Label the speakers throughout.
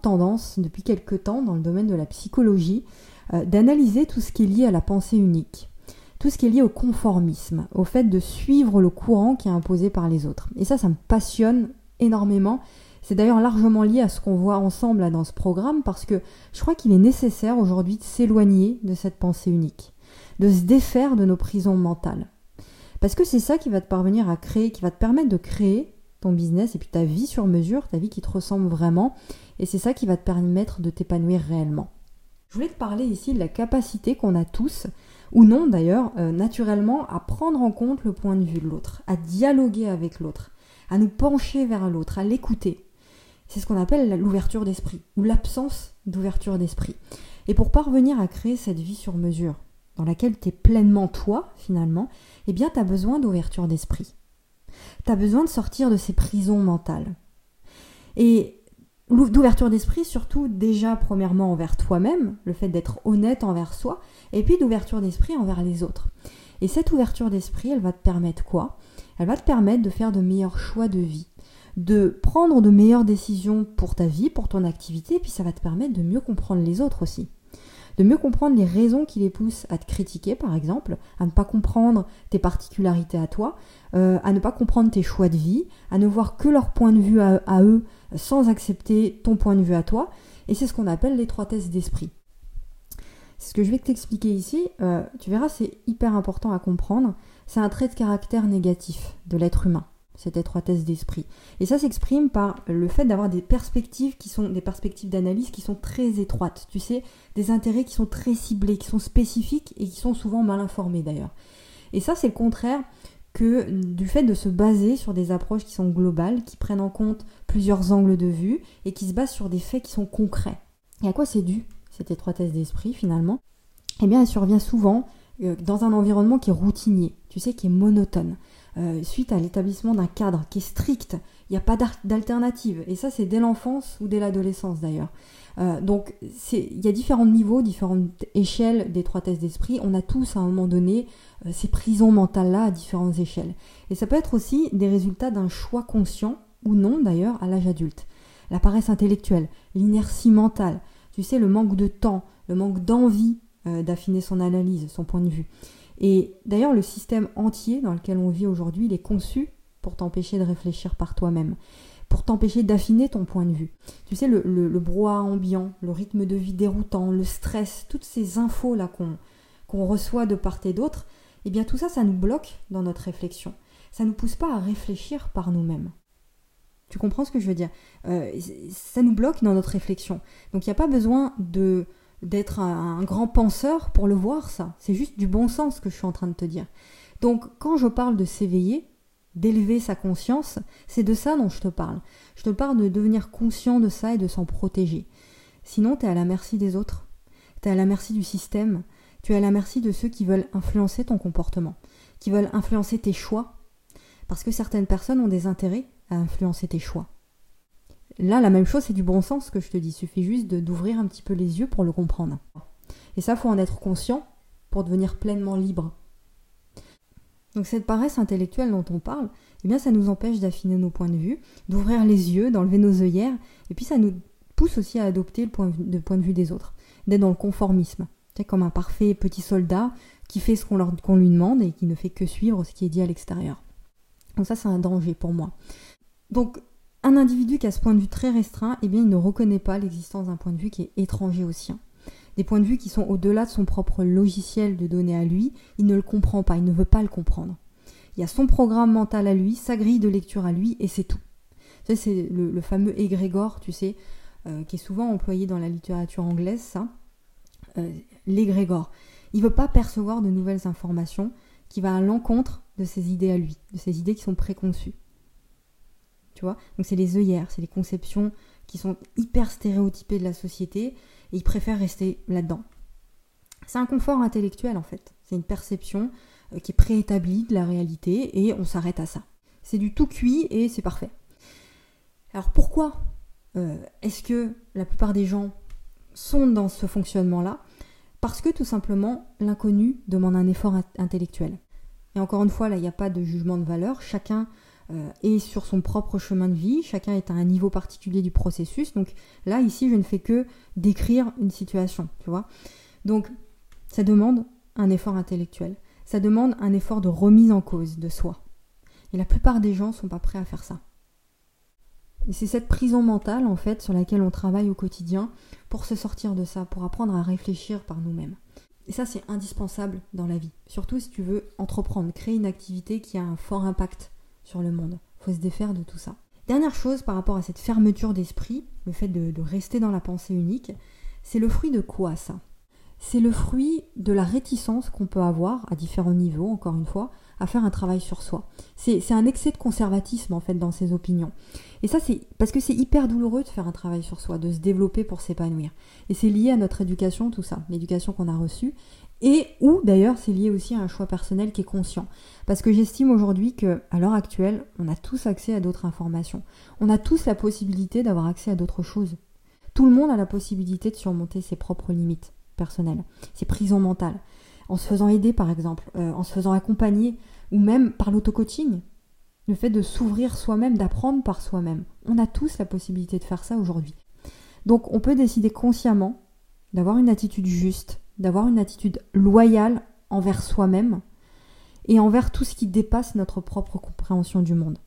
Speaker 1: tendance depuis quelque temps dans le domaine de la psychologie euh, d'analyser tout ce qui est lié à la pensée unique, tout ce qui est lié au conformisme, au fait de suivre le courant qui est imposé par les autres. Et ça, ça me passionne énormément. C'est d'ailleurs largement lié à ce qu'on voit ensemble dans ce programme parce que je crois qu'il est nécessaire aujourd'hui de s'éloigner de cette pensée unique, de se défaire de nos prisons mentales. Parce que c'est ça qui va te parvenir à créer, qui va te permettre de créer ton business et puis ta vie sur mesure, ta vie qui te ressemble vraiment. Et c'est ça qui va te permettre de t'épanouir réellement. Je voulais te parler ici de la capacité qu'on a tous, ou non d'ailleurs, euh, naturellement, à prendre en compte le point de vue de l'autre, à dialoguer avec l'autre, à nous pencher vers l'autre, à l'écouter. C'est ce qu'on appelle l'ouverture d'esprit, ou l'absence d'ouverture d'esprit. Et pour parvenir à créer cette vie sur mesure, dans laquelle tu es pleinement toi, finalement, eh bien, tu as besoin d'ouverture d'esprit. Tu as besoin de sortir de ces prisons mentales. Et d'ouverture d'esprit, surtout déjà premièrement envers toi-même, le fait d'être honnête envers soi, et puis d'ouverture d'esprit envers les autres. Et cette ouverture d'esprit, elle va te permettre quoi? Elle va te permettre de faire de meilleurs choix de vie, de prendre de meilleures décisions pour ta vie, pour ton activité, et puis ça va te permettre de mieux comprendre les autres aussi de mieux comprendre les raisons qui les poussent à te critiquer, par exemple, à ne pas comprendre tes particularités à toi, euh, à ne pas comprendre tes choix de vie, à ne voir que leur point de vue à, eux sans accepter ton point de vue à toi. Et c'est ce qu'on appelle l'étroitesse d'esprit. Ce que je vais t'expliquer ici, euh, tu verras, c'est hyper important à comprendre. C'est un trait de caractère négatif de l'être humain cette étroitesse d'esprit. Et ça s'exprime par le fait d'avoir des perspectives qui sont des perspectives d'analyse qui sont très étroites, tu sais, des intérêts qui sont très ciblés, qui sont spécifiques et qui sont souvent mal informés d'ailleurs. Et ça c'est le contraire que du fait de se baser sur des approches qui sont globales, qui prennent en compte plusieurs angles de vue et qui se basent sur des faits qui sont concrets. Et à quoi c'est dû cette étroitesse d'esprit finalement? Eh bien elle survient souvent euh, dans un environnement qui est routinier, tu sais, qui est monotone. Euh, suite à l'établissement d'un cadre qui est strict. Il n'y a pas d'alternative. Et ça, c'est dès l'enfance ou dès l'adolescence d'ailleurs. Euh, donc, il y a différents niveaux, différentes échelles d'étroitesse d'esprit. On a tous à un moment donné euh, ces prisons mentales-là à différentes échelles. Et ça peut être aussi des résultats d'un choix conscient ou non d'ailleurs à l'âge adulte. La paresse intellectuelle, l'inertie mentale, tu sais, le manque de temps, le manque d'envie d'affiner son analyse, son point de vue. Et d'ailleurs, le système entier dans lequel on vit aujourd'hui, il est conçu pour t'empêcher de réfléchir par toi-même, pour t'empêcher d'affiner ton point de vue. Tu sais, le, le, brouhaha ambiant, le rythme de vie déroutant, le stress, toutes ces infos-là qu'on reçoit de part et d'autre, eh bien tout ça, ça nous bloque dans notre réflexion. Ça ne nous pousse pas à réfléchir par nous-mêmes. Tu comprends ce que je veux dire? Euh, Ça nous bloque dans notre réflexion. Donc il n'y a pas besoin de d'être un, grand penseur pour le voir, ça. C'est juste du bon sens que je suis en train de te dire. Donc, quand je parle de s'éveiller, d'élever sa conscience, c'est de ça dont je te parle. Je te parle de devenir conscient de ça et de s'en protéger. Sinon, tu es à la merci des autres. Tu es à la merci du système. Tu es à la merci de ceux qui veulent influencer ton comportement, qui veulent influencer tes choix. Parce que certaines personnes ont des intérêts à influencer tes choix. Là, la même chose, c'est du bon sens que je te dis. Il suffit juste d'ouvrir un petit peu les yeux pour le comprendre. Et ça, faut en être conscient pour devenir pleinement libre. Donc cette paresse intellectuelle dont on parle, eh bien ça nous empêche d'affiner nos points de vue, d'ouvrir les yeux, d'enlever nos œillères, et puis ça nous pousse aussi à adopter le point de, point de vue des autres, d'être dans le conformisme. C'est comme un parfait petit soldat qui fait ce qu'on lui demande et qui ne fait que suivre ce qui est dit à l'extérieur. Donc ça c'est un danger pour moi. Donc un individu qui a ce point de vue très restreint, eh bien, il ne reconnaît pas l'existence d'un point de vue qui est étranger au sien. Des points de vue qui sont au-delà de son propre logiciel de données à lui, il ne le comprend pas, il ne veut pas le comprendre. Il y a son programme mental à lui, sa grille de lecture à lui, et c'est tout. c'est le, fameux égrégore, tu sais, euh, qui est souvent employé dans la littérature anglaise, ça. Euh, l'égrégore. Il ne veut pas percevoir de nouvelles informations qui va à l'encontre de ses idées à lui, de ses idées qui sont préconçues. Donc c'est les œillères, c'est les conceptions qui sont hyper stéréotypées de la société et ils préfèrent rester là-dedans. C'est un confort intellectuel en fait. C'est une perception euh, qui est préétablie de la réalité et on s'arrête à ça. C'est du tout cuit et c'est parfait. Alors pourquoi euh, est-ce que la plupart des gens sont dans ce fonctionnement-là? Parce que tout simplement l'inconnu demande un effort intellectuel. Et encore une fois, là, il n'y a pas de jugement de valeur. Chacun et sur son propre chemin de vie. Chacun est à un niveau particulier du processus. Donc là, ici, je ne fais que décrire une situation, tu vois. Donc, ça demande un effort intellectuel. Ça demande un effort de remise en cause de soi. Et la plupart des gens ne sont pas prêts à faire ça. Et c'est cette prison mentale, en fait, sur laquelle on travaille au quotidien pour se sortir de ça, pour apprendre à réfléchir par nous-mêmes. Et ça, c'est indispensable dans la vie. Surtout si tu veux entreprendre, créer une activité qui a un fort impact sur le monde. Faut se défaire de tout ça. Dernière chose par rapport à cette fermeture d'esprit, le fait de, de rester dans la pensée unique, c'est le fruit de quoi ça? C'est le fruit de la réticence qu'on peut avoir, à différents niveaux, encore une fois, à faire un travail sur soi. C'est un excès de conservatisme en fait dans ses opinions. Et ça c'est parce que c'est hyper douloureux de faire un travail sur soi, de se développer pour s'épanouir. Et c'est lié à notre éducation, tout ça, l'éducation qu'on a reçue. Et ou d'ailleurs c'est lié aussi à un choix personnel qui est conscient. Parce que j'estime aujourd'hui que à l'heure actuelle, on a tous accès à d'autres informations. On a tous la possibilité d'avoir accès à d'autres choses. Tout le monde a la possibilité de surmonter ses propres limites personnelles, ses prisons mentales en se faisant aider par exemple, euh, en se faisant accompagner, ou même par l'auto-coaching. Le fait de s'ouvrir soi-même, d'apprendre par soi-même. On a tous la possibilité de faire ça aujourd'hui. Donc on peut décider consciemment d'avoir une attitude juste, d'avoir une attitude loyale envers soi-même et envers tout ce qui dépasse notre propre compréhension du monde.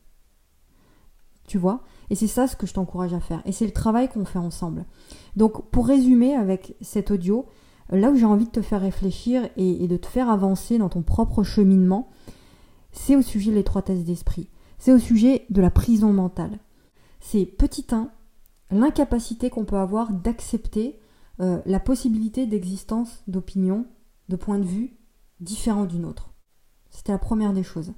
Speaker 1: Tu vois? Et c'est ça ce que je t'encourage à faire. Et c'est le travail qu'on fait ensemble. Donc pour résumer avec cet audio, là où j'ai envie de te faire réfléchir et, de te faire avancer dans ton propre cheminement, c'est au sujet de l'étroitesse d'esprit. C'est au sujet de la prison mentale. C'est petit 1, l'incapacité qu'on peut avoir d'accepter euh, la possibilité d'existence d'opinions, de points de vue différents d'une autre. C'était la première des choses.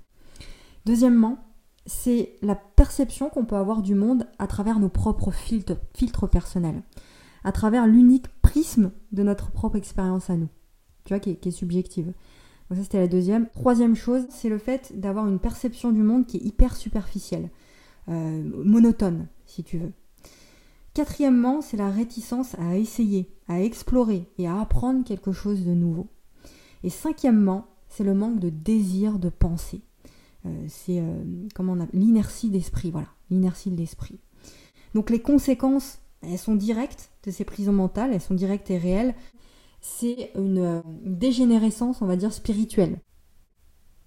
Speaker 1: Deuxièmement, c'est la perception qu'on peut avoir du monde à travers nos propres filtres, personnels à travers l'unique prisme de notre propre expérience à nous, tu vois, qui est, subjective. Donc ça c'était la deuxième. Troisième chose, c'est le fait d'avoir une perception du monde qui est hyper superficielle, euh, monotone, si tu veux. Quatrièmement, c'est la réticence à essayer, à explorer et à apprendre quelque chose de nouveau. Et cinquièmement, c'est le manque de désir de penser. Euh, c'est euh, l'inertie d'esprit, voilà, l'inertie de l'esprit. Donc les conséquences elles sont directes de ces prisons mentales, elles sont directes et réelles. C'est une, dégénérescence, on va dire, spirituelle.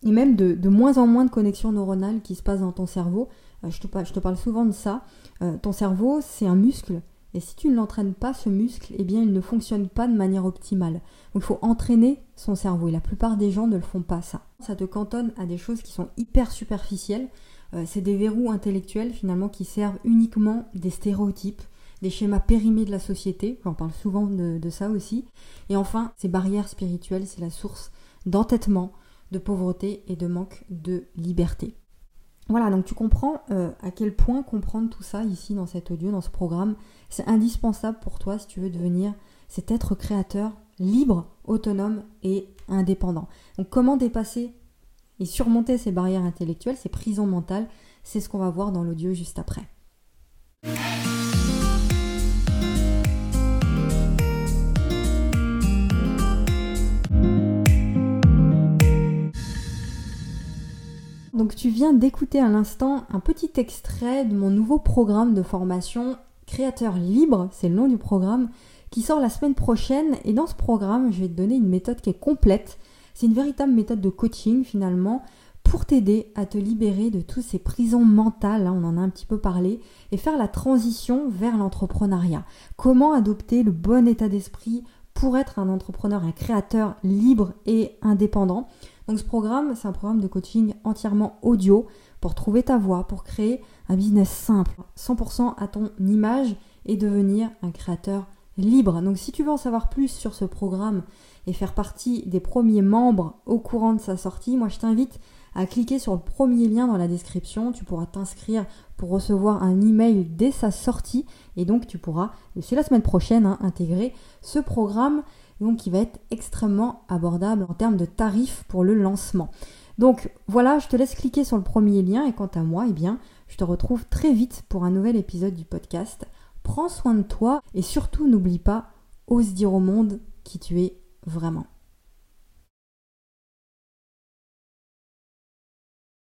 Speaker 1: Et même de, moins en moins de connexions neuronales qui se passent dans ton cerveau. Euh, je, te, parle souvent de ça. Euh, ton cerveau, c'est un muscle. Et si tu ne l'entraînes pas, ce muscle, eh bien, il ne fonctionne pas de manière optimale. Il faut entraîner son cerveau. Et la plupart des gens ne le font pas, ça. Ça te cantonne à des choses qui sont hyper superficielles. Euh, c'est des verrous intellectuels, finalement, qui servent uniquement des stéréotypes, des schémas périmés de la société, j'en parle souvent de, ça aussi. Et enfin, ces barrières spirituelles, c'est la source d'entêtement, de pauvreté et de manque de liberté. Voilà, donc tu comprends euh, à quel point comprendre tout ça ici dans cet audio, dans ce programme, c'est indispensable pour toi si tu veux devenir cet être créateur libre, autonome et indépendant. Donc comment dépasser et surmonter ces barrières intellectuelles, ces prisons mentales, c'est ce qu'on va voir dans l'audio juste après. Donc tu viens d'écouter à l'instant un petit extrait de mon nouveau programme de formation Créateur libre, c'est le nom du programme, qui sort la semaine prochaine. Et dans ce programme, je vais te donner une méthode qui est complète. C'est une véritable méthode de coaching finalement pour t'aider à te libérer de toutes ces prisons mentales, hein, on en a un petit peu parlé, et faire la transition vers l'entrepreneuriat. Comment adopter le bon état d'esprit pour être un entrepreneur, un créateur libre et indépendant? Donc ce programme, c'est un programme de coaching entièrement audio pour trouver ta voie, pour créer un business simple, 100% à ton image et devenir un créateur libre. Donc si tu veux en savoir plus sur ce programme et faire partie des premiers membres au courant de sa sortie, moi je t'invite à cliquer sur le premier lien dans la description. Tu pourras t'inscrire pour recevoir un email dès sa sortie et donc tu pourras, c'est la semaine prochaine, hein, intégrer ce programme donc qui va être extrêmement abordable en termes de tarifs pour le lancement. Donc voilà, je te laisse cliquer sur le premier lien et quant à moi, eh bien, je te retrouve très vite pour un nouvel épisode du podcast. Prends soin de toi et surtout n'oublie pas, ose dire au monde qui tu es vraiment.